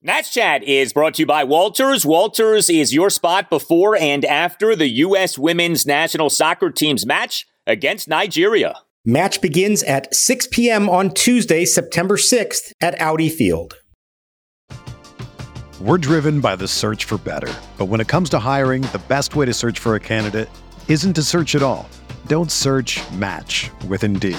Nats Chat is brought to you by Walters. Walters is your spot before and after the U.S. women's national soccer team's match against Nigeria. Match begins at 6 p.m. on Tuesday, September 6th at Audi Field. We're driven by the search for better. But when it comes to hiring, the best way to search for a candidate isn't to search at all. Don't search match with Indeed.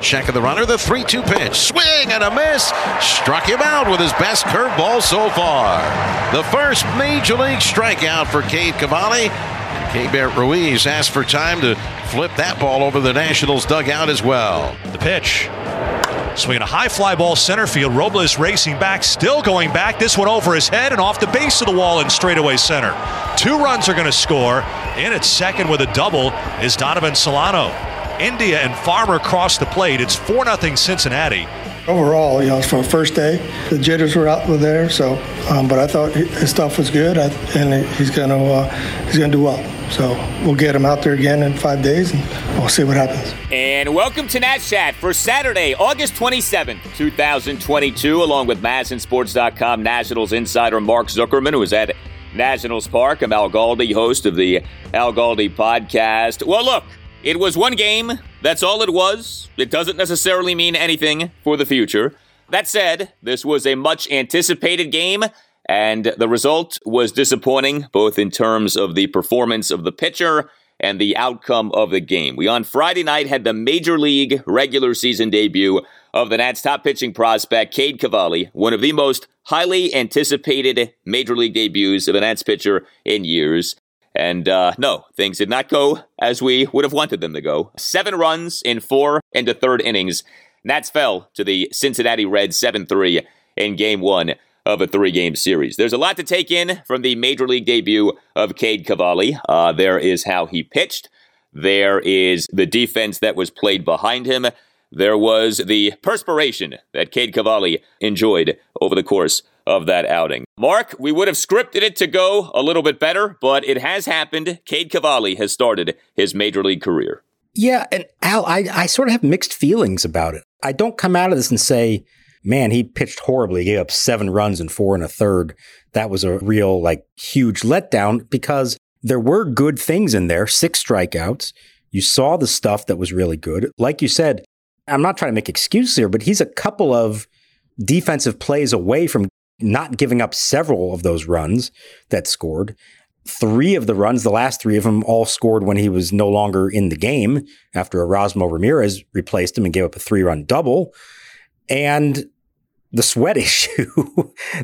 Check of the runner, the 3 2 pitch. Swing and a miss. Struck him out with his best curveball so far. The first major league strikeout for Cade Cavalli. And Keibert Ruiz asked for time to flip that ball over the Nationals dugout as well. The pitch. Swinging a high fly ball center field. Robles racing back, still going back. This one over his head and off the base of the wall in straightaway center. Two runs are going to score. In at second with a double is Donovan Solano. India and Farmer cross the plate. It's 4 0 Cincinnati. Overall, you know, for a first day, the jitters were out were there. So, um, but I thought his stuff was good, I, and he's gonna uh, he's gonna do well. So we'll get him out there again in five days, and we'll see what happens. And welcome to Nat Chat for Saturday, August 27th, 2022, along with MASNsports.com Nationals insider Mark Zuckerman, who is at Nationals Park. I'm Al Galdi, host of the Al Galdi podcast. Well, look. It was one game. That's all it was. It doesn't necessarily mean anything for the future. That said, this was a much anticipated game, and the result was disappointing, both in terms of the performance of the pitcher and the outcome of the game. We on Friday night had the Major League regular season debut of the Nats' top pitching prospect, Cade Cavalli, one of the most highly anticipated Major League debuts of an Nats pitcher in years. And uh, no, things did not go as we would have wanted them to go. Seven runs in four and a third innings. Nats fell to the Cincinnati Reds 7 3 in game one of a three game series. There's a lot to take in from the major league debut of Cade Cavalli. Uh, there is how he pitched, there is the defense that was played behind him. There was the perspiration that Cade Cavalli enjoyed over the course of that outing. Mark, we would have scripted it to go a little bit better, but it has happened. Cade Cavalli has started his major league career. Yeah, and Al, I, I sort of have mixed feelings about it. I don't come out of this and say, man, he pitched horribly. He gave up seven runs and four and a third. That was a real, like, huge letdown because there were good things in there, six strikeouts. You saw the stuff that was really good. Like you said, I'm not trying to make excuses here, but he's a couple of defensive plays away from not giving up several of those runs that scored. Three of the runs, the last three of them, all scored when he was no longer in the game after Erasmo Ramirez replaced him and gave up a three run double. And the sweat issue,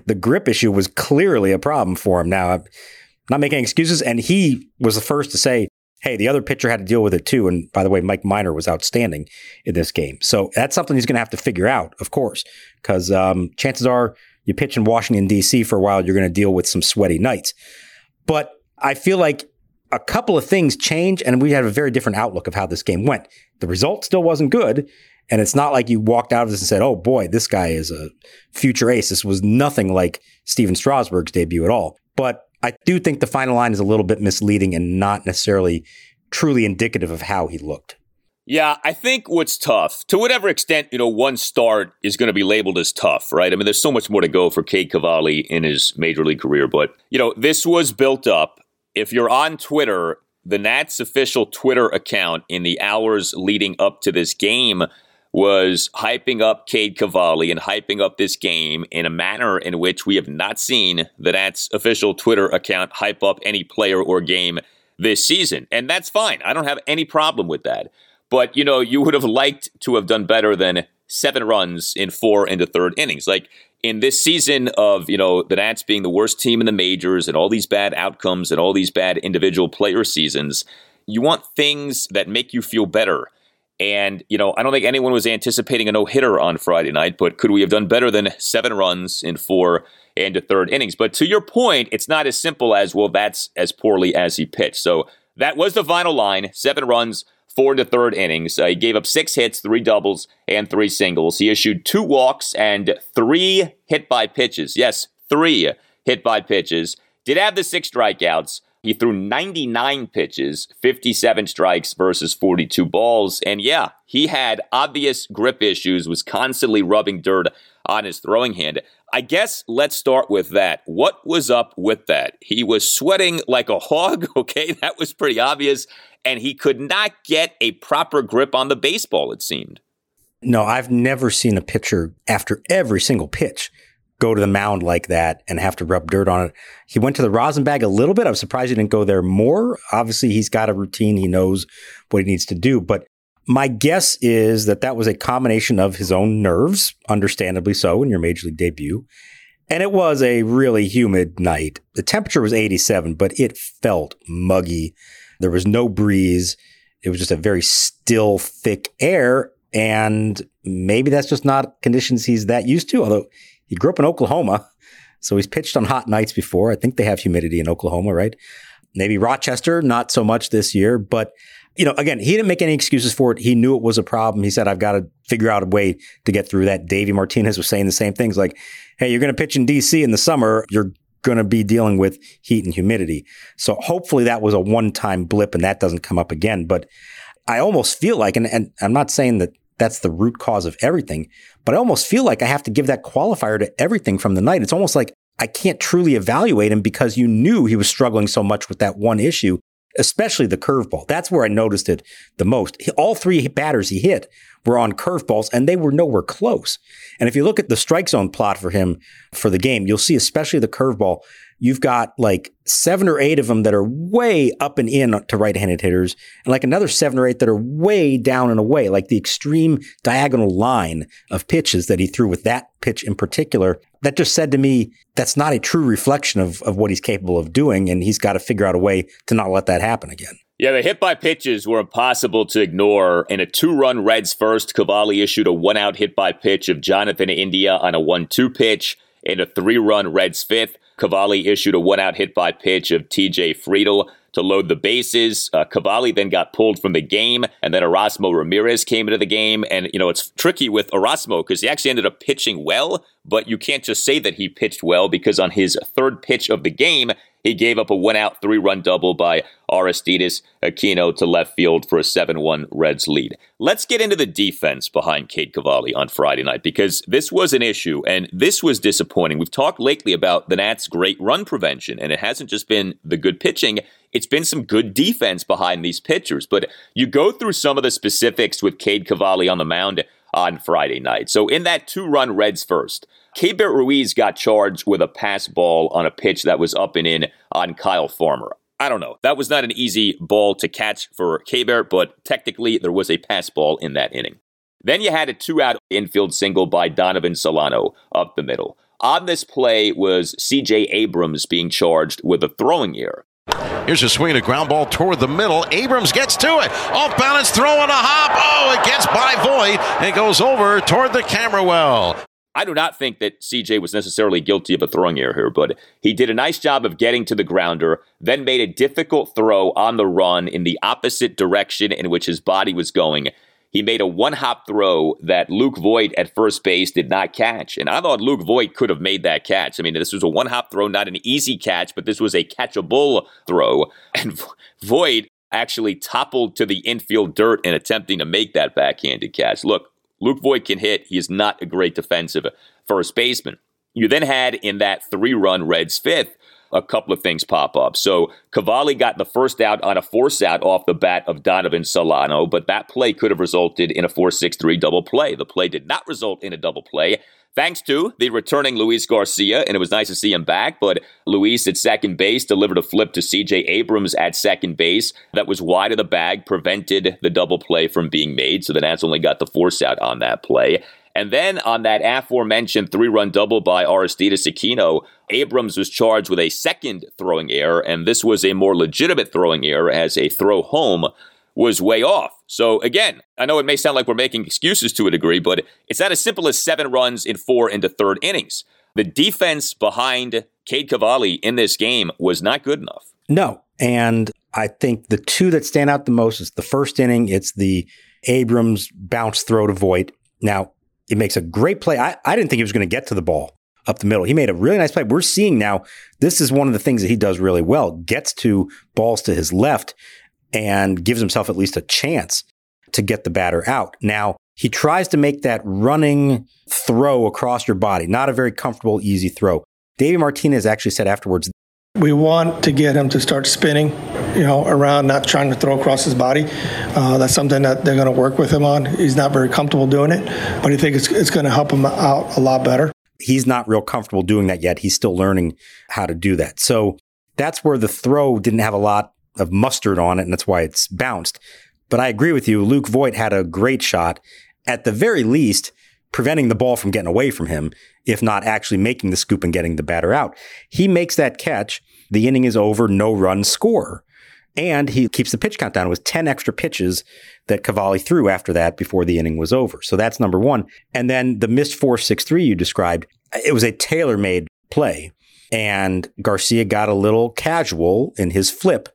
the grip issue was clearly a problem for him. Now, I'm not making excuses. And he was the first to say, hey, the other pitcher had to deal with it too. And by the way, Mike Minor was outstanding in this game. So that's something he's going to have to figure out, of course, because um, chances are you pitch in Washington, D.C. for a while, you're going to deal with some sweaty nights. But I feel like a couple of things change, and we have a very different outlook of how this game went. The result still wasn't good. And it's not like you walked out of this and said, oh boy, this guy is a future ace. This was nothing like Stephen Strasburg's debut at all. But I do think the final line is a little bit misleading and not necessarily truly indicative of how he looked. Yeah, I think what's tough, to whatever extent, you know, one start is going to be labeled as tough, right? I mean, there's so much more to go for Cade Cavalli in his major league career, but, you know, this was built up. If you're on Twitter, the Nats official Twitter account in the hours leading up to this game was hyping up Cade Cavalli and hyping up this game in a manner in which we have not seen the Nats official Twitter account hype up any player or game this season. And that's fine. I don't have any problem with that. But, you know, you would have liked to have done better than seven runs in four into third innings. Like in this season of, you know, the Nats being the worst team in the majors and all these bad outcomes and all these bad individual player seasons, you want things that make you feel better and, you know, I don't think anyone was anticipating a no hitter on Friday night, but could we have done better than seven runs in four and a third innings? But to your point, it's not as simple as, well, that's as poorly as he pitched. So that was the final line seven runs, four and third innings. Uh, he gave up six hits, three doubles, and three singles. He issued two walks and three hit by pitches. Yes, three hit by pitches. Did have the six strikeouts. He threw 99 pitches, 57 strikes versus 42 balls. And yeah, he had obvious grip issues, was constantly rubbing dirt on his throwing hand. I guess let's start with that. What was up with that? He was sweating like a hog, okay? That was pretty obvious. And he could not get a proper grip on the baseball, it seemed. No, I've never seen a pitcher after every single pitch go to the mound like that and have to rub dirt on it. He went to the rosin bag a little bit. I was surprised he didn't go there more. Obviously, he's got a routine. He knows what he needs to do. But my guess is that that was a combination of his own nerves, understandably so, in your major league debut. And it was a really humid night. The temperature was 87, but it felt muggy. There was no breeze. It was just a very still, thick air. And maybe that's just not conditions he's that used to, although he grew up in Oklahoma, so he's pitched on hot nights before. I think they have humidity in Oklahoma, right? Maybe Rochester, not so much this year, but you know, again, he didn't make any excuses for it. He knew it was a problem. He said, I've got to figure out a way to get through that. Davey Martinez was saying the same things like, hey, you're going to pitch in DC in the summer. You're going to be dealing with heat and humidity. So hopefully that was a one time blip and that doesn't come up again. But I almost feel like, and, and I'm not saying that that's the root cause of everything. But I almost feel like I have to give that qualifier to everything from the night. It's almost like I can't truly evaluate him because you knew he was struggling so much with that one issue, especially the curveball. That's where I noticed it the most. All three batters he hit were on curveballs and they were nowhere close. And if you look at the strike zone plot for him for the game, you'll see especially the curveball you've got like seven or eight of them that are way up and in to right-handed hitters, and like another seven or eight that are way down and away, like the extreme diagonal line of pitches that he threw with that pitch in particular. That just said to me, that's not a true reflection of, of what he's capable of doing, and he's got to figure out a way to not let that happen again. Yeah, the hit by pitches were impossible to ignore. In a two run Reds first, Cavalli issued a one out hit by pitch of Jonathan India on a 1 2 pitch. In a three run Reds fifth, Cavalli issued a one out hit by pitch of TJ Friedl to load the bases. Uh, Cavalli then got pulled from the game, and then Erasmo Ramirez came into the game. And, you know, it's tricky with Erasmo because he actually ended up pitching well, but you can't just say that he pitched well because on his third pitch of the game, he gave up a one out, three run double by Aristides Aquino to left field for a 7 1 Reds lead. Let's get into the defense behind Cade Cavalli on Friday night because this was an issue and this was disappointing. We've talked lately about the Nats' great run prevention, and it hasn't just been the good pitching, it's been some good defense behind these pitchers. But you go through some of the specifics with Cade Cavalli on the mound on Friday night. So in that two run Reds first, Keibert Ruiz got charged with a pass ball on a pitch that was up and in on Kyle Farmer. I don't know. That was not an easy ball to catch for Keibert, but technically there was a pass ball in that inning. Then you had a two out infield single by Donovan Solano up the middle. On this play was CJ Abrams being charged with a throwing error. Here's a swing, a ground ball toward the middle. Abrams gets to it. Off balance, throw on a hop. Oh, it gets by Voit and goes over toward the camera well. I do not think that CJ was necessarily guilty of a throwing error here, but he did a nice job of getting to the grounder, then made a difficult throw on the run in the opposite direction in which his body was going. He made a one hop throw that Luke Voit at first base did not catch. And I thought Luke Voit could have made that catch. I mean, this was a one hop throw, not an easy catch, but this was a catchable throw. And Voit actually toppled to the infield dirt in attempting to make that backhanded catch. Look, Luke Voit can hit. He is not a great defensive first baseman. You then had in that three run Reds fifth a couple of things pop up. So Cavalli got the first out on a force out off the bat of Donovan Solano, but that play could have resulted in a 4 6 3 double play. The play did not result in a double play. Thanks to the returning Luis Garcia, and it was nice to see him back. But Luis at second base delivered a flip to CJ Abrams at second base that was wide of the bag, prevented the double play from being made. So the Nats only got the force out on that play. And then on that aforementioned three run double by Aristides Aquino, Abrams was charged with a second throwing error, and this was a more legitimate throwing error as a throw home was way off. So again, I know it may sound like we're making excuses to a degree, but it's not as simple as seven runs in four into third innings. The defense behind Cade Cavalli in this game was not good enough. No. And I think the two that stand out the most is the first inning, it's the Abrams bounce throw to Voit. Now, it makes a great play. I, I didn't think he was going to get to the ball up the middle. He made a really nice play. We're seeing now this is one of the things that he does really well. Gets to balls to his left and gives himself at least a chance to get the batter out. Now, he tries to make that running throw across your body, not a very comfortable, easy throw. Davey Martinez actually said afterwards, we want to get him to start spinning, you know, around, not trying to throw across his body. Uh, that's something that they're going to work with him on. He's not very comfortable doing it, but I think it's, it's going to help him out a lot better. He's not real comfortable doing that yet. He's still learning how to do that. So that's where the throw didn't have a lot of mustard on it, and that's why it's bounced. But I agree with you. Luke Voit had a great shot. At the very least, preventing the ball from getting away from him, if not actually making the scoop and getting the batter out. He makes that catch. The inning is over, no run score. And he keeps the pitch count down. It was 10 extra pitches that Cavalli threw after that before the inning was over. So that's number one. And then the missed 463 you described, it was a tailor made play. And Garcia got a little casual in his flip.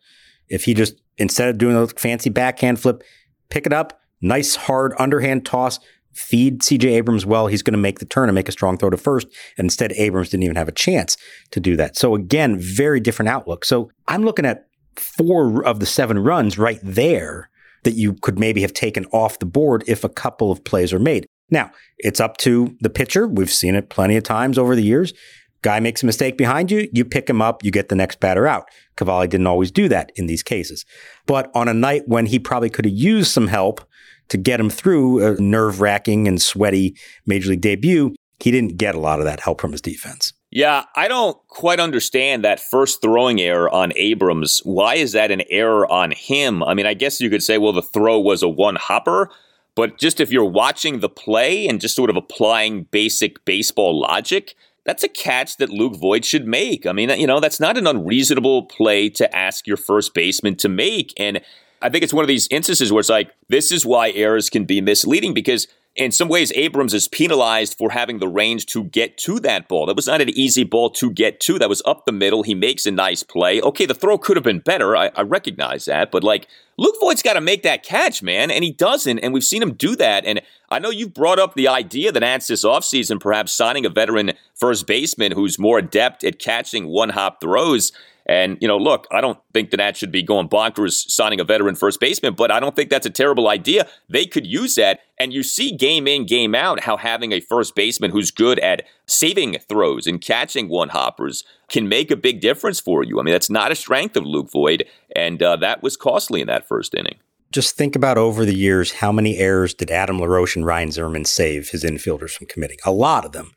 If he just, instead of doing a fancy backhand flip, pick it up, nice hard underhand toss, feed CJ Abrams well, he's going to make the turn and make a strong throw to first. And instead, Abrams didn't even have a chance to do that. So again, very different outlook. So I'm looking at four of the seven runs right there that you could maybe have taken off the board if a couple of plays are made. Now, it's up to the pitcher. We've seen it plenty of times over the years. Guy makes a mistake behind you, you pick him up, you get the next batter out. Cavalli didn't always do that in these cases. But on a night when he probably could have used some help to get him through a nerve wracking and sweaty major league debut, he didn't get a lot of that help from his defense. Yeah, I don't quite understand that first throwing error on Abrams. Why is that an error on him? I mean, I guess you could say, well, the throw was a one hopper, but just if you're watching the play and just sort of applying basic baseball logic, that's a catch that Luke Voit should make. I mean, you know, that's not an unreasonable play to ask your first baseman to make. And I think it's one of these instances where it's like, this is why errors can be misleading because in some ways, Abrams is penalized for having the range to get to that ball. That was not an easy ball to get to. That was up the middle. He makes a nice play. Okay, the throw could have been better. I, I recognize that. But like, Luke Voit's got to make that catch, man. And he doesn't. And we've seen him do that. And I know you've brought up the idea that Nats this offseason, perhaps signing a veteran first baseman who's more adept at catching one hop throws. And, you know, look, I don't think the Nats should be going bonkers signing a veteran first baseman, but I don't think that's a terrible idea. They could use that. And you see game in, game out how having a first baseman who's good at saving throws and catching one hoppers can make a big difference for you. I mean, that's not a strength of Luke Voit, and uh, that was costly in that first inning. Just think about over the years how many errors did Adam LaRoche and Ryan Zimmerman save his infielders from committing? A lot of them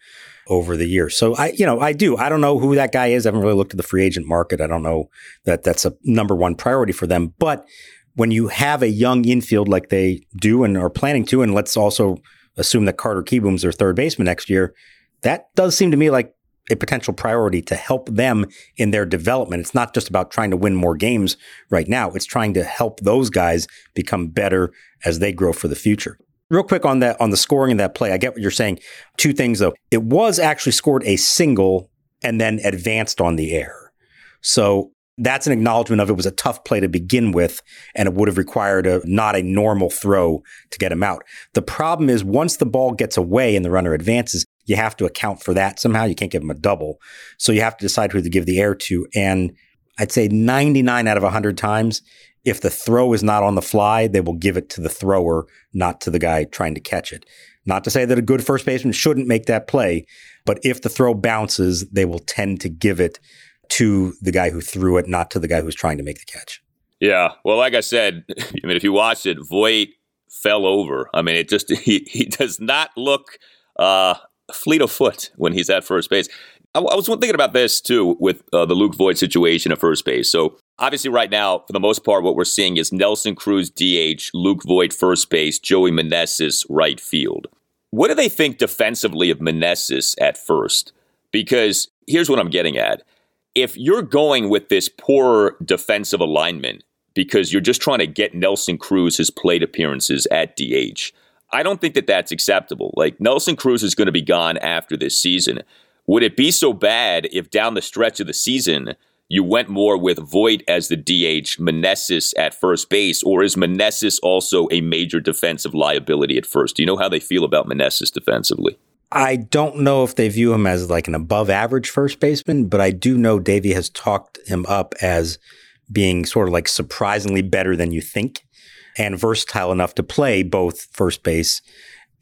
over the years. So I, you know, I do. I don't know who that guy is. I haven't really looked at the free agent market. I don't know that that's a number one priority for them. But when you have a young infield like they do and are planning to, and let's also assume that Carter Kieboom's their third baseman next year, that does seem to me like a potential priority to help them in their development. It's not just about trying to win more games right now. It's trying to help those guys become better as they grow for the future. Real quick on that on the scoring in that play, I get what you're saying. Two things though. It was actually scored a single and then advanced on the air. So that's an acknowledgement of it was a tough play to begin with, and it would have required a not a normal throw to get him out. The problem is once the ball gets away and the runner advances, you have to account for that somehow. You can't give him a double. So you have to decide who to give the air to. And I'd say 99 out of 100 times, if the throw is not on the fly, they will give it to the thrower, not to the guy trying to catch it. Not to say that a good first baseman shouldn't make that play, but if the throw bounces, they will tend to give it to the guy who threw it, not to the guy who's trying to make the catch. Yeah. Well, like I said, I mean, if you watched it, Voit fell over. I mean, it just, he, he does not look uh, fleet of foot when he's at first base. I, I was thinking about this too with uh, the Luke Voit situation at first base. So obviously, right now, for the most part, what we're seeing is Nelson Cruz DH, Luke Voit first base, Joey Meneses right field. What do they think defensively of Meneses at first? Because here's what I'm getting at. If you're going with this poor defensive alignment because you're just trying to get Nelson Cruz his plate appearances at DH, I don't think that that's acceptable. Like Nelson Cruz is going to be gone after this season. Would it be so bad if down the stretch of the season you went more with Voit as the DH, Meneses at first base, or is Meneses also a major defensive liability at first? Do you know how they feel about Meneses defensively? I don't know if they view him as like an above average first baseman, but I do know Davey has talked him up as being sort of like surprisingly better than you think and versatile enough to play both first base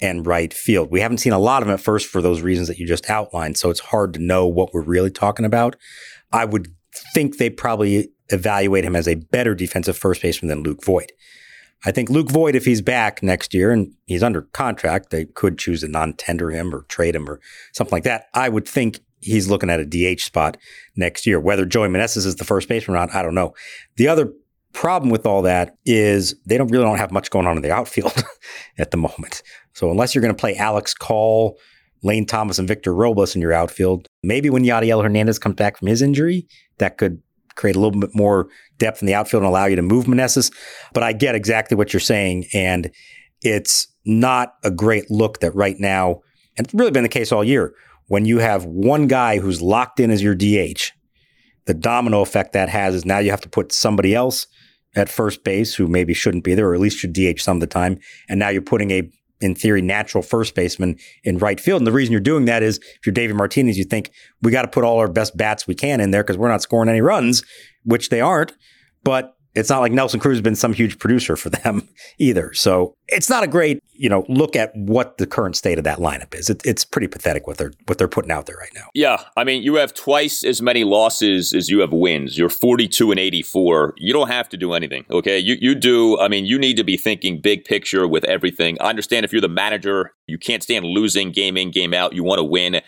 and right field. We haven't seen a lot of him at first for those reasons that you just outlined. So it's hard to know what we're really talking about. I would think they probably evaluate him as a better defensive first baseman than Luke Voit. I think Luke Voit, if he's back next year and he's under contract, they could choose to non-tender him or trade him or something like that. I would think he's looking at a DH spot next year. Whether Joey Meneses is the first baseman or not, I don't know. The other problem with all that is they don't really don't have much going on in the outfield at the moment. So unless you're going to play Alex Call, Lane Thomas, and Victor Robles in your outfield, maybe when Yadiel Hernandez comes back from his injury, that could create a little bit more depth in the outfield and allow you to move Meneses. But I get exactly what you're saying, and it's not a great look that right now, and it's really been the case all year, when you have one guy who's locked in as your DH, the domino effect that has is now you have to put somebody else at first base who maybe shouldn't be there or at least should DH some of the time. And now you're putting a in theory, natural first baseman in right field. And the reason you're doing that is if you're David Martinez, you think we got to put all our best bats we can in there because we're not scoring any runs, which they aren't. But it's not like Nelson Cruz has been some huge producer for them either. So it's not a great, you know, look at what the current state of that lineup is. It, it's pretty pathetic what they're what they're putting out there right now. Yeah, I mean, you have twice as many losses as you have wins. You're 42 and 84. You don't have to do anything. Okay, you you do. I mean, you need to be thinking big picture with everything. I understand if you're the manager, you can't stand losing game in game out. You want to win.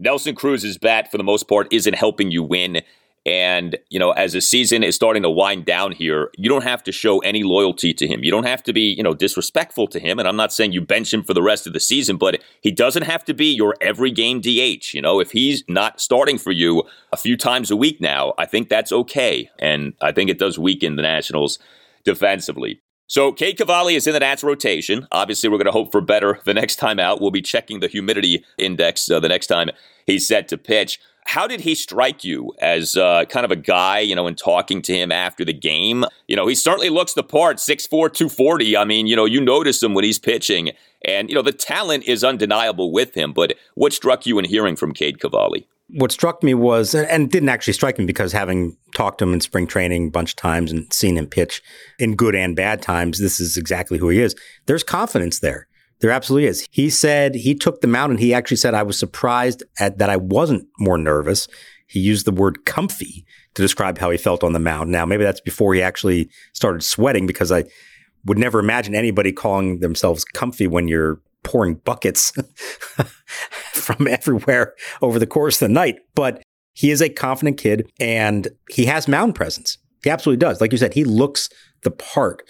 Nelson Cruz's bat, for the most part, isn't helping you win. And, you know, as the season is starting to wind down here, you don't have to show any loyalty to him. You don't have to be, you know, disrespectful to him. And I'm not saying you bench him for the rest of the season, but he doesn't have to be your every game DH. You know, if he's not starting for you a few times a week now, I think that's okay. And I think it does weaken the Nationals defensively. So Cade Cavalli is in the Nats rotation. Obviously, we're going to hope for better the next time out. We'll be checking the humidity index uh, the next time he's set to pitch. How did he strike you as uh, kind of a guy, you know, in talking to him after the game? You know, he certainly looks the part, 6'4, 240. I mean, you know, you notice him when he's pitching. And, you know, the talent is undeniable with him. But what struck you in hearing from Cade Cavalli? What struck me was, and didn't actually strike me because having talked to him in spring training a bunch of times and seen him pitch in good and bad times, this is exactly who he is. There's confidence there. There absolutely is. He said he took the mound and he actually said, I was surprised at that I wasn't more nervous. He used the word comfy to describe how he felt on the mound. Now, maybe that's before he actually started sweating because I would never imagine anybody calling themselves comfy when you're pouring buckets from everywhere over the course of the night. But he is a confident kid and he has mound presence. He absolutely does. Like you said, he looks the part.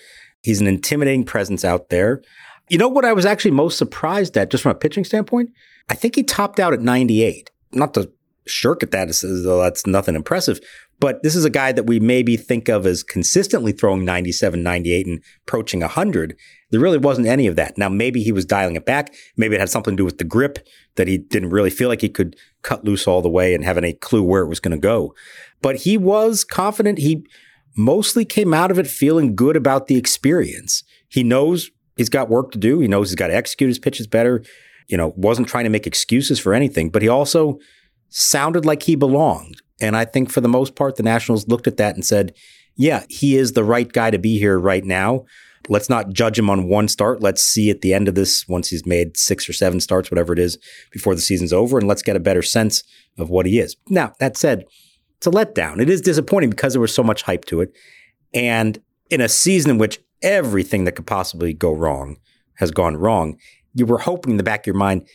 He's an intimidating presence out there. You know what I was actually most surprised at, just from a pitching standpoint? I think he topped out at 98. Not to shirk at that as though that's nothing impressive, but this is a guy that we maybe think of as consistently throwing 97, 98 and approaching 100. There really wasn't any of that. Now, maybe he was dialing it back. Maybe it had something to do with the grip that he didn't really feel like he could cut loose all the way and have any clue where it was going to go. But he was confident. He mostly came out of it feeling good about the experience. He knows he's got work to do. He knows he's got to execute his pitches better. You know, wasn't trying to make excuses for anything, but he also sounded like he belonged. And I think for the most part, the Nationals looked at that and said, yeah, he is the right guy to be here right now. Let's not judge him on one start. Let's see at the end of this, once he's made six or seven starts, whatever it is, before the season's over, and let's get a better sense of what he is. Now, that said, it's a letdown. It is disappointing because there was so much hype to it. And in a season in which everything that could possibly go wrong has gone wrong, you were hoping in the back of your mind,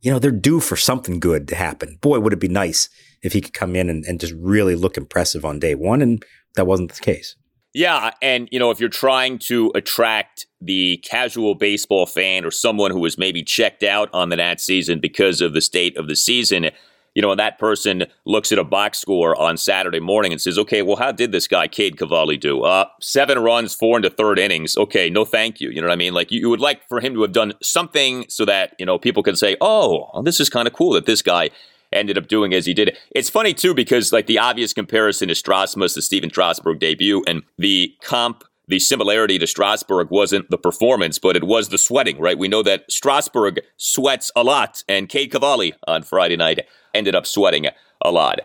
you know, they're due for something good to happen. Boy, would it be nice if he could come in and, and just really look impressive on day one. And that wasn't the case. Yeah, and you know, if you're trying to attract the casual baseball fan or someone who was maybe checked out on the Nats season because of the state of the season, you know, that person looks at a box score on Saturday morning and says, okay, well, how did this guy, Cade Cavalli, do? Uh, seven runs, four into third innings. Okay, no thank you. You know what I mean? Like, you, you would like for him to have done something so that, you know, people can say, oh, well, this is kind of cool that this guy ended up doing as he did. It's funny, too, because, like, the obvious comparison is Strasmas, the Stephen Strasburg debut, and the comp the similarity to Strasburg wasn't the performance, but it was the sweating, right? We know that Strasburg sweats a lot, and Cade Cavalli on Friday night ended up sweating a lot.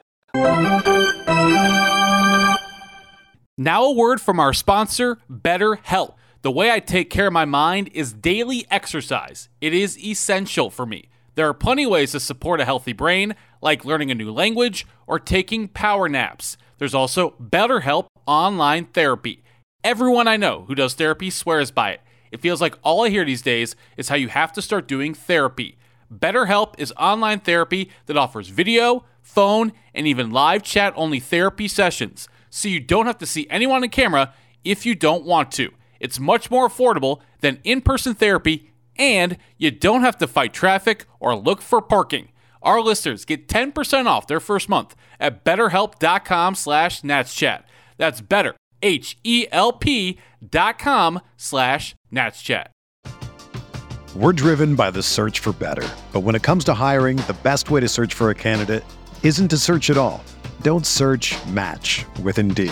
Now, a word from our sponsor, BetterHelp. The way I take care of my mind is daily exercise. It is essential for me. There are plenty of ways to support a healthy brain, like learning a new language or taking power naps. There's also BetterHelp online therapy. Everyone I know who does therapy swears by it. It feels like all I hear these days is how you have to start doing therapy. BetterHelp is online therapy that offers video, phone, and even live chat only therapy sessions, so you don't have to see anyone on camera if you don't want to. It's much more affordable than in person therapy, and you don't have to fight traffic or look for parking. Our listeners get 10% off their first month at betterhelp.com slash natschat. That's better, H-E-L-P dot com slash natschat. We're driven by the search for better. But when it comes to hiring, the best way to search for a candidate isn't to search at all. Don't search match with Indeed.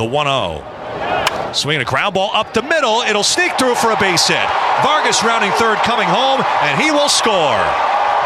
The 1 0. Swinging a ground ball up the middle. It'll sneak through for a base hit. Vargas rounding third, coming home, and he will score.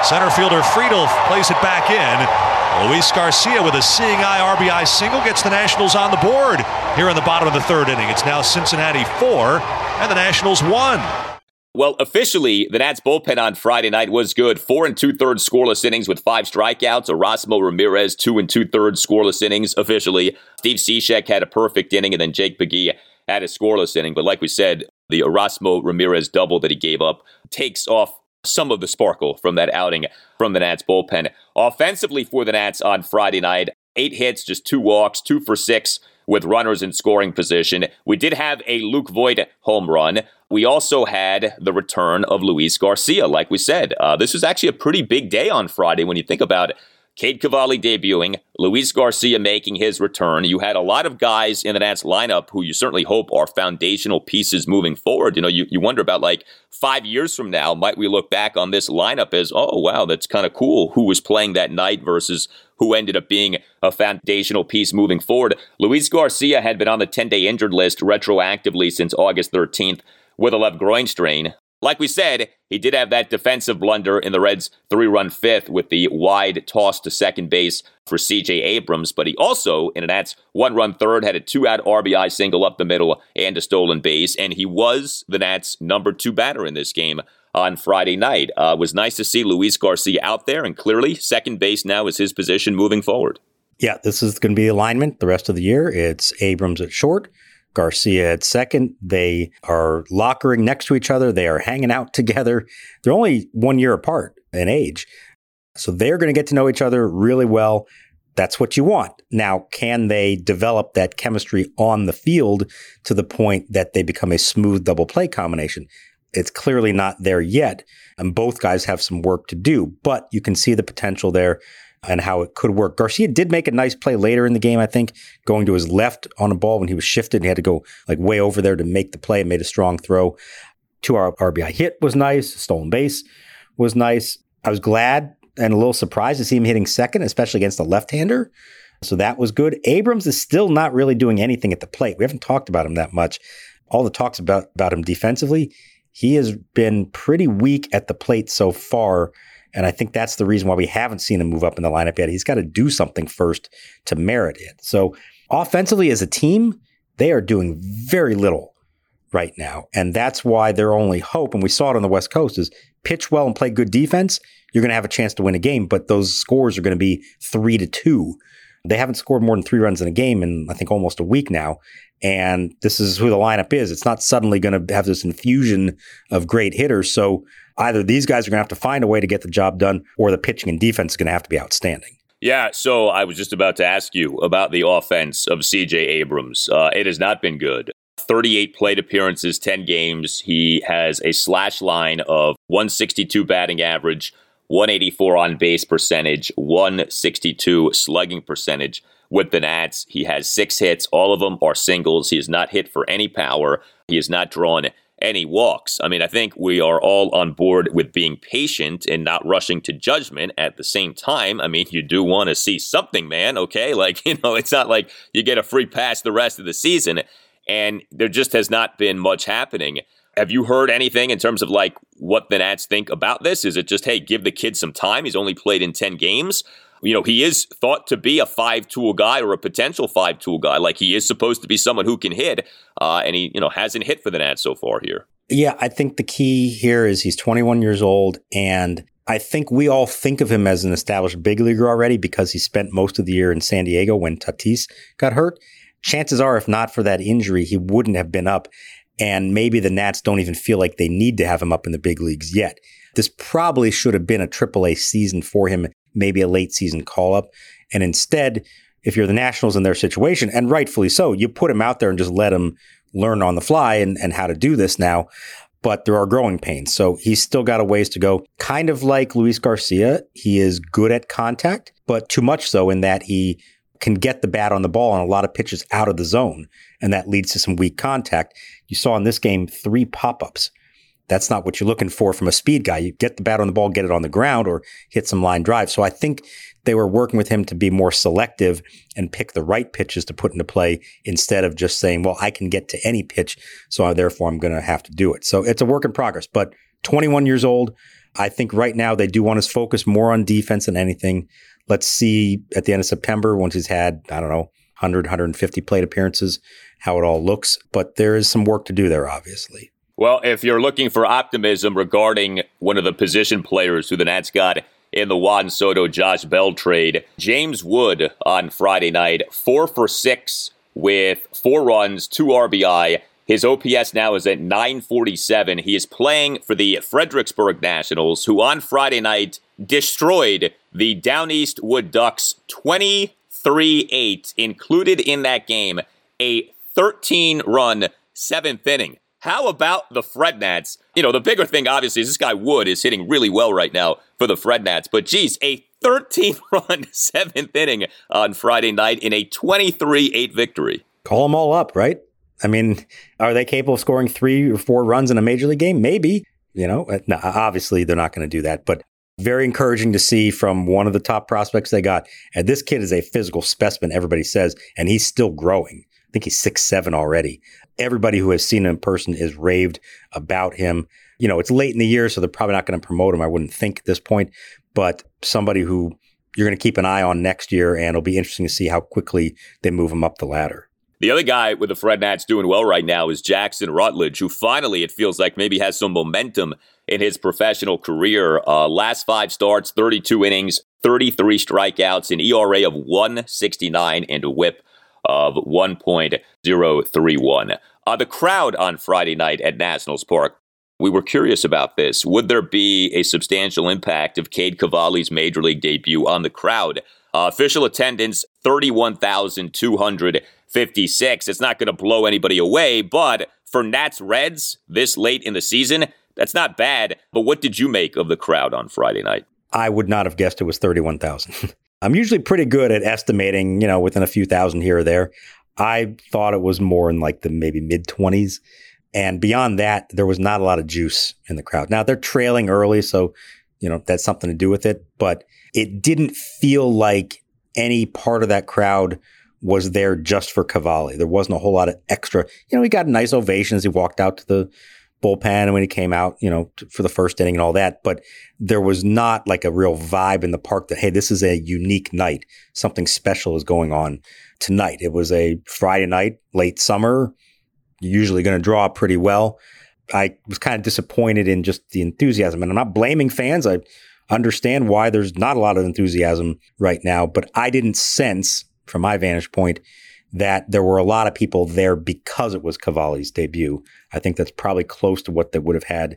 Center fielder Friedl plays it back in. Luis Garcia with a seeing eye RBI single gets the Nationals on the board here in the bottom of the third inning. It's now Cincinnati 4 and the Nationals 1. Well, officially, the Nats bullpen on Friday night was good. Four and two thirds scoreless innings with five strikeouts. Erasmo Ramirez, two and two thirds scoreless innings officially. Steve Cishek had a perfect inning, and then Jake McGee had a scoreless inning. But like we said, the Erasmo Ramirez double that he gave up takes off some of the sparkle from that outing from the Nats bullpen. Offensively for the Nats on Friday night, eight hits, just two walks, two for six with runners in scoring position. We did have a Luke Voit home run. We also had the return of Luis Garcia, like we said. Uh, this was actually a pretty big day on Friday when you think about it. Cade Cavalli debuting, Luis Garcia making his return. You had a lot of guys in the Nats lineup who you certainly hope are foundational pieces moving forward. You know, you, you wonder about like five years from now, might we look back on this lineup as, oh, wow, that's kind of cool who was playing that night versus who ended up being a foundational piece moving forward. Luis Garcia had been on the 10 day injured list retroactively since August 13th with a left groin strain. Like we said, he did have that defensive blunder in the Reds' three run fifth with the wide toss to second base for CJ Abrams, but he also, in an Nats one run third, had a two out RBI single up the middle and a stolen base, and he was the Nats' number two batter in this game on Friday night. Uh, it was nice to see Luis Garcia out there, and clearly, second base now is his position moving forward. Yeah, this is going to be alignment the rest of the year. It's Abrams at short, Garcia at second. They are lockering next to each other. They are hanging out together. They're only one year apart in age. So they're going to get to know each other really well. That's what you want. Now, can they develop that chemistry on the field to the point that they become a smooth double play combination? It's clearly not there yet. And both guys have some work to do, but you can see the potential there and how it could work. Garcia did make a nice play later in the game, I think, going to his left on a ball when he was shifted. And he had to go like way over there to make the play and made a strong throw. Two RBI hit was nice. Stolen base was nice. I was glad and a little surprised to see him hitting second, especially against a left-hander. So that was good. Abrams is still not really doing anything at the plate. We haven't talked about him that much. All the talks about, about him defensively, he has been pretty weak at the plate so far. And I think that's the reason why we haven't seen him move up in the lineup yet. He's got to do something first to merit it. So offensively as a team, they are doing very little right now. And that's why their only hope, and we saw it on the West Coast, is pitch well and play good defense. You're going to have a chance to win a game, but those scores are going to be three to two. They haven't scored more than three runs in a game in, I think, almost a week now. And this is who the lineup is. It's not suddenly going to have this infusion of great hitters. So either these guys are going to have to find a way to get the job done, or the pitching and defense is going to have to be outstanding. Yeah, so I was just about to ask you about the offense of CJ Abrams. Uh, it has not been good. 38 plate appearances, 10 games. He has a slash line of 162 batting average, 184 on base percentage, 162 slugging percentage with the Nats. He has six hits. All of them are singles. He has not hit for any power. He has not drawn any walks. I mean, I think we are all on board with being patient and not rushing to judgment at the same time. I mean, you do want to see something, man, okay? Like, you know, it's not like you get a free pass the rest of the season, and there just has not been much happening. Have you heard anything in terms of like what the Nats think about this? Is it just, hey, give the kid some time? He's only played in 10 games you know, he is thought to be a five tool guy or a potential five tool guy. Like he is supposed to be someone who can hit, uh, and he, you know, hasn't hit for the Nats so far here. Yeah, I think the key here is he's 21 years old, and I think we all think of him as an established big leaguer already because he spent most of the year in San Diego when Tatis got hurt. Chances are, if not for that injury, he wouldn't have been up. And maybe the Nats don't even feel like they need to have him up in the big leagues yet. This probably should have been a AAA season for him maybe a late season call up. And instead, if you're the Nationals in their situation, and rightfully so, you put him out there and just let him learn on the fly and, and how to do this now. But there are growing pains. So he's still got a ways to go. Kind of like Luis Garcia, he is good at contact, but too much so in that he can get the bat on the ball on a lot of pitches out of the zone. And that leads to some weak contact. You saw in this game three pop ups that's not what you're looking for from a speed guy. You get the bat on the ball, get it on the ground, or hit some line drive. So I think they were working with him to be more selective and pick the right pitches to put into play instead of just saying, well, I can get to any pitch. So therefore I'm going to have to do it. So it's a work in progress, but 21 years old. I think right now they do want to focus more on defense than anything. Let's see at the end of September, once he's had, I don't know, 100, 150 plate appearances, how it all looks. But there is some work to do there, obviously. Well, if you're looking for optimism regarding one of the position players who the Nats got in the Juan Soto Josh Bell trade, James Wood on Friday night, four for six with four runs, two RBI. His OPS now is at 947. He is playing for the Fredericksburg Nationals, who on Friday night destroyed the Down East Wood Ducks 23 8, included in that game a 13 run seventh inning. How about the Fred Nats? You know, the bigger thing, obviously, is this guy Wood is hitting really well right now for the Fred Nats. But geez, a 13 run seventh inning on Friday night in a 23 8 victory. Call them all up, right? I mean, are they capable of scoring three or four runs in a major league game? Maybe. You know, uh, obviously they're not going to do that, but very encouraging to see from one of the top prospects they got. And this kid is a physical specimen, everybody says, and he's still growing. I think he's six seven already everybody who has seen him in person is raved about him. You know, it's late in the year, so they're probably not going to promote him. I wouldn't think at this point, but somebody who you're going to keep an eye on next year, and it'll be interesting to see how quickly they move him up the ladder. The other guy with the Fred Nats doing well right now is Jackson Rutledge, who finally it feels like maybe has some momentum in his professional career. Uh, last five starts, 32 innings, 33 strikeouts, an ERA of 169, and a whip of 1.031. Uh, the crowd on Friday night at Nationals Park, we were curious about this. Would there be a substantial impact of Cade Cavalli's major league debut on the crowd? Uh, official attendance 31,256. It's not going to blow anybody away, but for Nats Reds this late in the season, that's not bad. But what did you make of the crowd on Friday night? I would not have guessed it was 31,000. I'm usually pretty good at estimating, you know, within a few thousand here or there. I thought it was more in like the maybe mid 20s. And beyond that, there was not a lot of juice in the crowd. Now they're trailing early, so, you know, that's something to do with it. But it didn't feel like any part of that crowd was there just for Cavalli. There wasn't a whole lot of extra. You know, he got nice ovations. He walked out to the bullpen and when he came out, you know, for the first inning and all that. But there was not like a real vibe in the park that, hey, this is a unique night. Something special is going on tonight. It was a Friday night, late summer, usually going to draw pretty well. I was kind of disappointed in just the enthusiasm. And I'm not blaming fans. I understand why there's not a lot of enthusiasm right now, but I didn't sense, from my vantage point, that there were a lot of people there because it was Cavalli's debut. I think that's probably close to what they would have had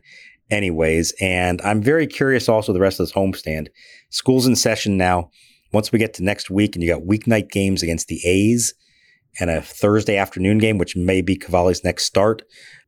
anyways. And I'm very curious also the rest of this homestand. School's in session now. Once we get to next week and you got weeknight games against the A's and a Thursday afternoon game, which may be Cavalli's next start,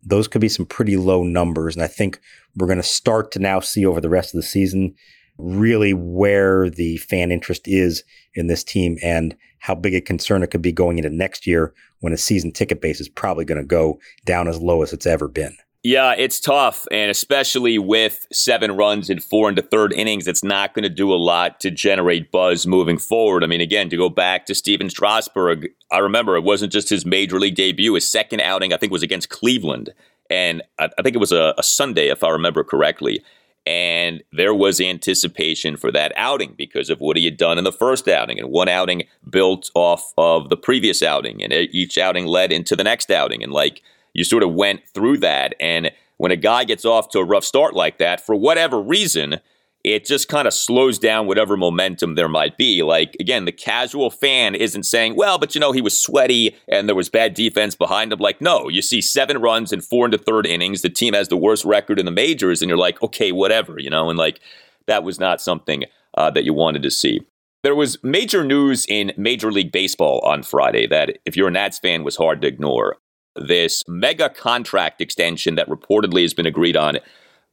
those could be some pretty low numbers. And I think we're going to start to now see over the rest of the season really where the fan interest is in this team and how big a concern it could be going into next year when a season ticket base is probably going to go down as low as it's ever been. Yeah, it's tough, and especially with seven runs in four the third innings, it's not going to do a lot to generate buzz moving forward. I mean, again, to go back to Stephen Strasburg, I remember it wasn't just his major league debut; his second outing, I think, was against Cleveland, and I, I think it was a, a Sunday, if I remember correctly. And there was anticipation for that outing because of what he had done in the first outing. And one outing built off of the previous outing, and each outing led into the next outing. And like you sort of went through that. And when a guy gets off to a rough start like that, for whatever reason, it just kind of slows down whatever momentum there might be. Like, again, the casual fan isn't saying, well, but you know, he was sweaty and there was bad defense behind him. Like, no, you see seven runs in four the third innings. The team has the worst record in the majors, and you're like, okay, whatever, you know, and like that was not something uh, that you wanted to see. There was major news in Major League Baseball on Friday that, if you're a Nats fan, was hard to ignore. This mega contract extension that reportedly has been agreed on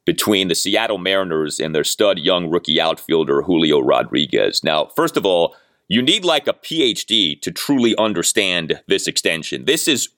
between the Seattle Mariners and their stud young rookie outfielder Julio Rodriguez. Now, first of all, you need like a PhD to truly understand this extension. This is,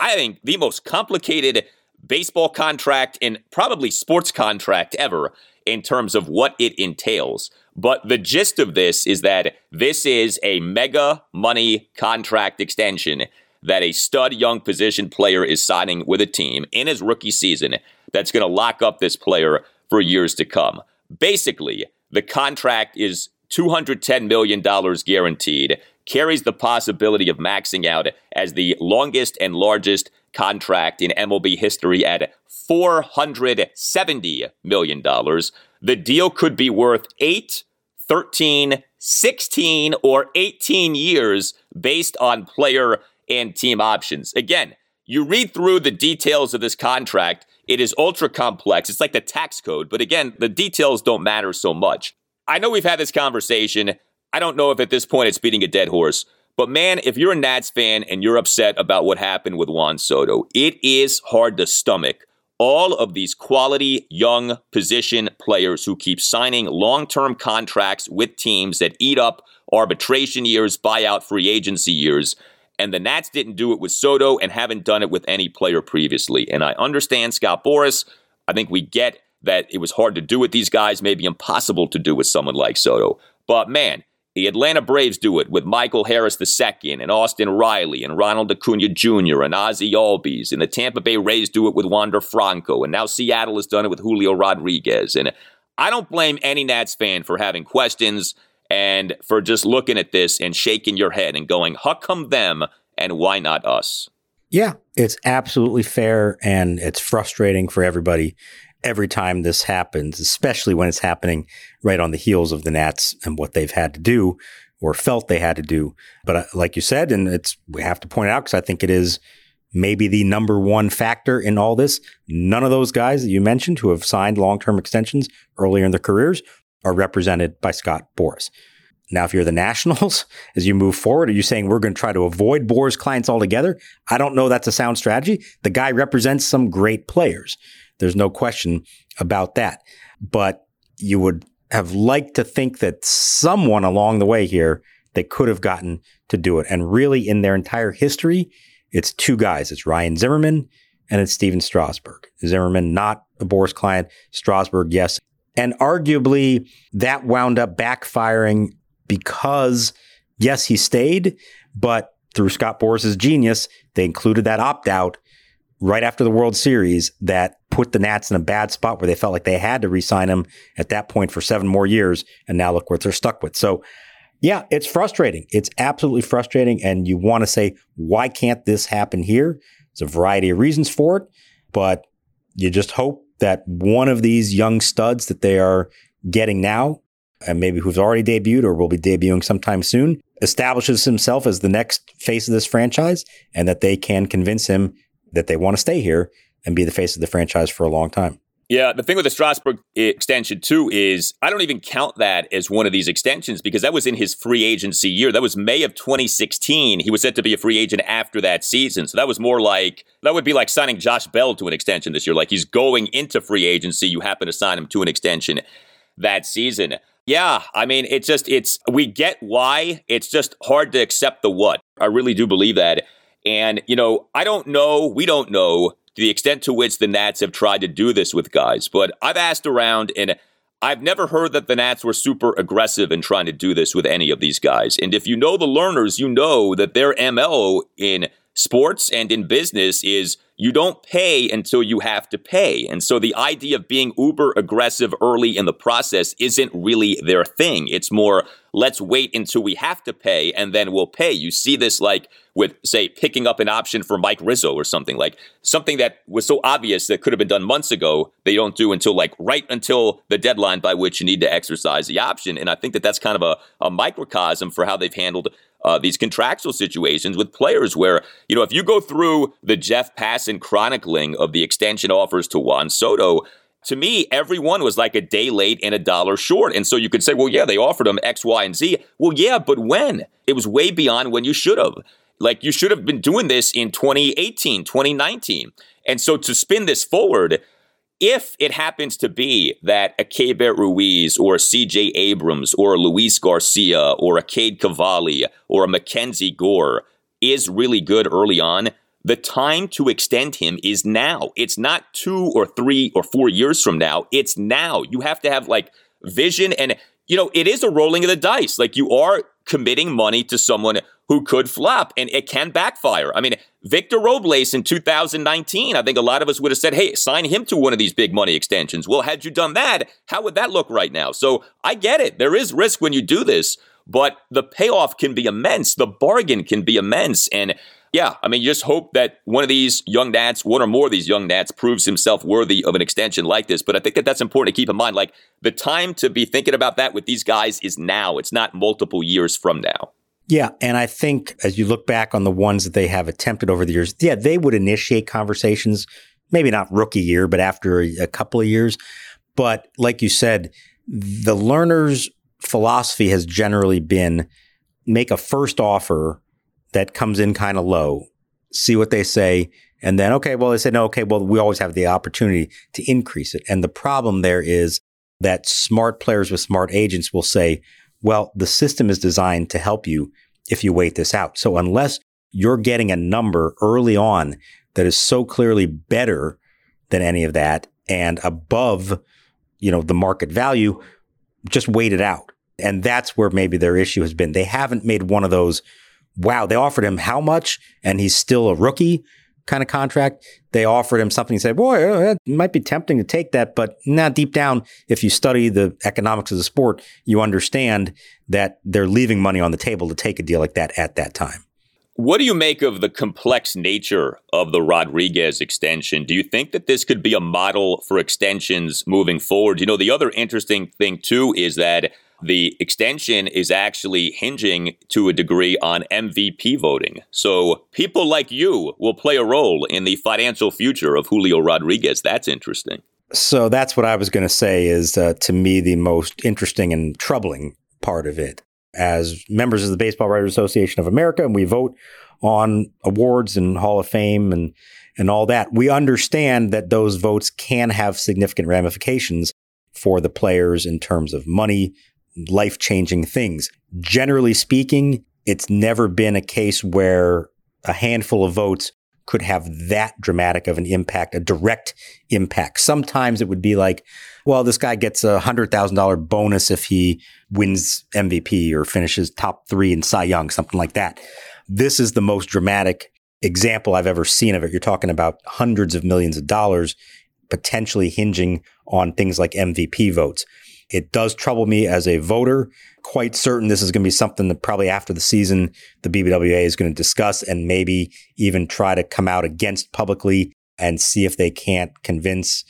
I think, the most complicated baseball contract and probably sports contract ever in terms of what it entails. But the gist of this is that this is a mega money contract extension that a stud young position player is signing with a team in his rookie season that's going to lock up this player for years to come. Basically, the contract is $210 million guaranteed, carries the possibility of maxing out as the longest and largest contract in MLB history at $470 million. The deal could be worth 8, 13, 16, or 18 years based on player and team options. Again, you read through the details of this contract, it is ultra complex. It's like the tax code, but again, the details don't matter so much. I know we've had this conversation. I don't know if at this point it's beating a dead horse, but man, if you're a Nats fan and you're upset about what happened with Juan Soto, it is hard to stomach all of these quality young position players who keep signing long term contracts with teams that eat up arbitration years, buyout free agency years. And the Nats didn't do it with Soto and haven't done it with any player previously. And I understand Scott Boras. I think we get that it was hard to do with these guys, maybe impossible to do with someone like Soto. But man, The Atlanta Braves do it with Michael Harris II and Austin Riley and Ronald Acuna Jr. and Ozzie Albies. And the Tampa Bay Rays do it with Wander Franco. And now Seattle has done it with Julio Rodriguez. And I don't blame any Nats fan for having questions and for just looking at this and shaking your head and going, how come them and why not us? Yeah, it's absolutely fair and it's frustrating for everybody every time this happens, especially when it's happening right on the heels of the Nats and what they've had to do or felt they had to do. But uh, like you said, and it's we have to point out because I think it is maybe the number one factor in all this. None of those guys that you mentioned who have signed long term extensions earlier in their careers are represented by Scott Boras. Now, if you're the Nationals, as you move forward, are you saying we're going to try to avoid Boras clients altogether? I don't know that's a sound strategy. The guy represents some great players. There's no question about that. But you would have liked to think that someone along the way here they could have gotten to do it. And really, in their entire history, it's two guys. It's Ryan Zimmerman and it's Stephen Strasburg. Zimmerman, not a Boras client. Strasburg, yes. And arguably, that wound up backfiring because, yes, he stayed, but through Scott Boras's genius, they included that opt out right after the World Series that put the Nats in a bad spot where they felt like they had to re-sign him at that point for seven more years, and now look what they're stuck with. So, yeah, it's frustrating. It's absolutely frustrating, and you want to say, why can't this happen here? There's a variety of reasons for it, but you just hope that one of these young studs that they are getting now, and maybe who's already debuted or will be debuting sometime soon, establishes himself as the next face of this franchise, and that they can convince him that they want to stay here and be the face of the franchise for a long time. Yeah, the thing with the Strasburg extension too is I don't even count that as one of these extensions because that was in his free agency year. That was May of 2016. He was set to be a free agent after that season. So that was more like that would be like signing Josh Bell to an extension this year. Like he's going into free agency, you happen to sign him to an extension that season. Yeah, I mean, it's just it's we get why. It's just hard to accept the what. I really do believe that. And, you know, I don't know, we don't know the extent to which the Nats have tried to do this with guys, but I've asked around and I've never heard that the Nats were super aggressive in trying to do this with any of these guys. And if you know the Lerners, you know that their MO in sports and in business is you don't pay until you have to pay. And so the idea of being uber aggressive early in the process isn't really their thing. It's more, let's wait until we have to pay and then we'll pay. You see this like with, say, picking up an option for Mike Rizzo or something like something that was so obvious that could have been done months ago. They don't do until like right until the deadline by which you need to exercise the option. And I think that that's kind of a, a microcosm for how they've handled uh, these contractual situations with players where, you know, if you go through the Jeff Passan chronicling of the extension offers to Juan Soto, to me, everyone was like a day late and a dollar short. And so you could say, well, yeah, they offered him X, Y, and Z. Well, yeah, but when? It was way beyond when you should have. Like you should have been doing this in 2018, 2019. And so to spin this forward, if it happens to be that a Keibert Ruiz or a CJ Abrams or a Luis Garcia or a Cade Cavalli or a Mackenzie Gore is really good early on, the time to extend him is now. It's not two or three or four years from now. It's now. You have to have like vision and, you know, it is a rolling of the dice. Like you are committing money to someone who could flop and it can backfire. I mean, Victor Robles in 2019, I think a lot of us would have said, hey, sign him to one of these big money extensions. Well, had you done that, how would that look right now? So I get it. There is risk when you do this, but the payoff can be immense. The bargain can be immense. And yeah, I mean, you just hope that one of these young Nats, one or more of these young Nats, proves himself worthy of an extension like this. But I think that that's important to keep in mind. Like the time to be thinking about that with these guys is now. It's not multiple years from now. Yeah. And I think as you look back on the ones that they have attempted over the years, yeah, they would initiate conversations, maybe not rookie year, but after a, couple of years. But like you said, the Lerners' philosophy has generally been make a first offer that comes in kind of low, see what they say, and then, okay, well, they say, no, okay, well, we always have the opportunity to increase it. And the problem there is that smart players with smart agents will say, well, the system is designed to help you if you wait this out. So unless you're getting a number early on that is so clearly better than any of that and above, you know, the market value, just wait it out. And that's where maybe their issue has been. They haven't made one of those, wow, they offered him how much and he's still a rookie kind of contract. They offered him something and said, boy, uh, it might be tempting to take that. But now deep down, if you study the economics of the sport, you understand that they're leaving money on the table to take a deal like that at that time. What do you make of the complex nature of the Rodriguez extension? Do you think that this could be a model for extensions moving forward? You know, the other interesting thing, too, is that the extension is actually hinging to a degree on MVP voting. So people like you will play a role in the financial future of Julio Rodriguez. That's interesting. So that's what I was going to say is uh, to me the most interesting and troubling part of it as members of the Baseball Writers Association of America, and we vote on awards and Hall of Fame and and all that. We understand that those votes can have significant ramifications for the players in terms of money, life changing things. Generally speaking, it's never been a case where a handful of votes could have that dramatic of an impact, a direct impact. Sometimes it would be like, well, this guy gets a hundred thousand dollar bonus if he wins MVP or finishes top three in Cy Young, something like that. This is the most dramatic example I've ever seen of it. You're talking about hundreds of millions of dollars potentially hinging on things like MVP votes. It does trouble me as a voter. Quite certain this is going to be something that probably after the season, the BBWA is going to discuss and maybe even try to come out against publicly and see if they can't convince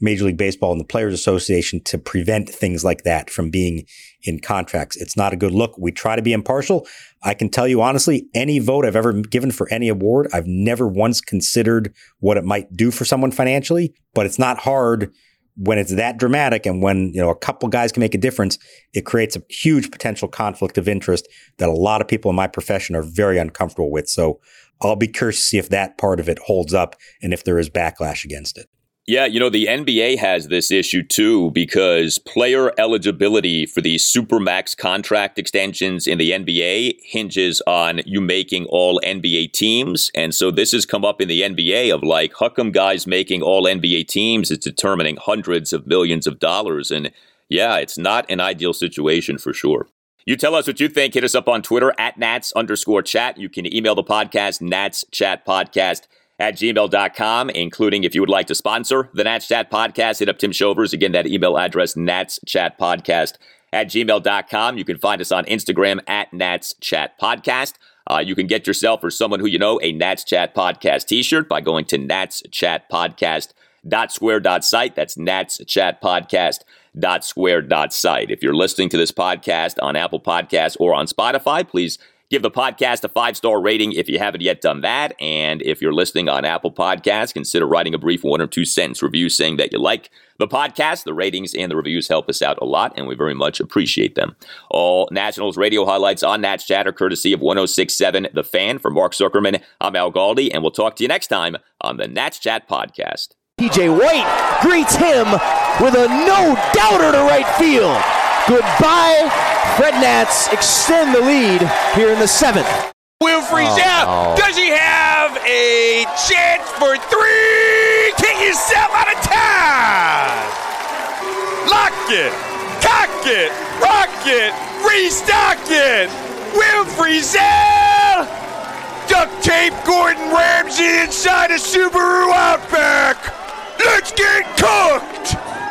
Major League Baseball and the Players Association to prevent things like that from being in contracts. It's not a good look. We try to be impartial. I can tell you honestly, any vote I've ever given for any award, I've never once considered what it might do for someone financially, but it's not hard when it's that dramatic and when you know a couple guys can make a difference, it creates a huge potential conflict of interest that a lot of people in my profession are very uncomfortable with. So I'll be curious to see if that part of it holds up and if there is backlash against it. Yeah, you know, the NBA has this issue too because player eligibility for the Supermax contract extensions in the NBA hinges on you making all NBA teams. And so this has come up in the NBA of like, how come guys making all NBA teams is determining hundreds of millions of dollars? And yeah, it's not an ideal situation for sure. You tell us what you think. Hit us up on Twitter at Nats underscore chat. You can email the podcast, Nats Chat Podcast at gmail.com, including if you would like to sponsor the Nats Chat Podcast, hit up Tim Shovers. Again, that email address, Nats Chat Podcast at gmail.com. You can find us on Instagram at Nats Chat Podcast. Uh, you can get yourself or someone who you know a Nats Chat Podcast t shirt by going to Nats Chat Podcast dot square dot site. That's Nats Chat Podcast dot square dot site. If you're listening to this podcast on Apple Podcasts or on Spotify, please Give the podcast a five star rating if you haven't yet done that. And if you're listening on Apple Podcasts, consider writing a brief one or two sentence review saying that you like the podcast. The ratings and the reviews help us out a lot, and we very much appreciate them. All Nationals radio highlights on Nats Chat are courtesy of 1067 The Fan. For Mark Zuckerman, I'm Al Galdi, and we'll talk to you next time on the Nats Chat Podcast. TJ White greets him with a no doubter to right field. Goodbye. Fred Nats extend the lead here in the seventh. Will freeze oh, out. Oh. Does he have a chance for three? Get yourself out of time. Lock it, cock it, rock it, restock it. Will Frizzell. Duct tape Gordon Ramsay inside a Subaru Outback. Let's get cooked.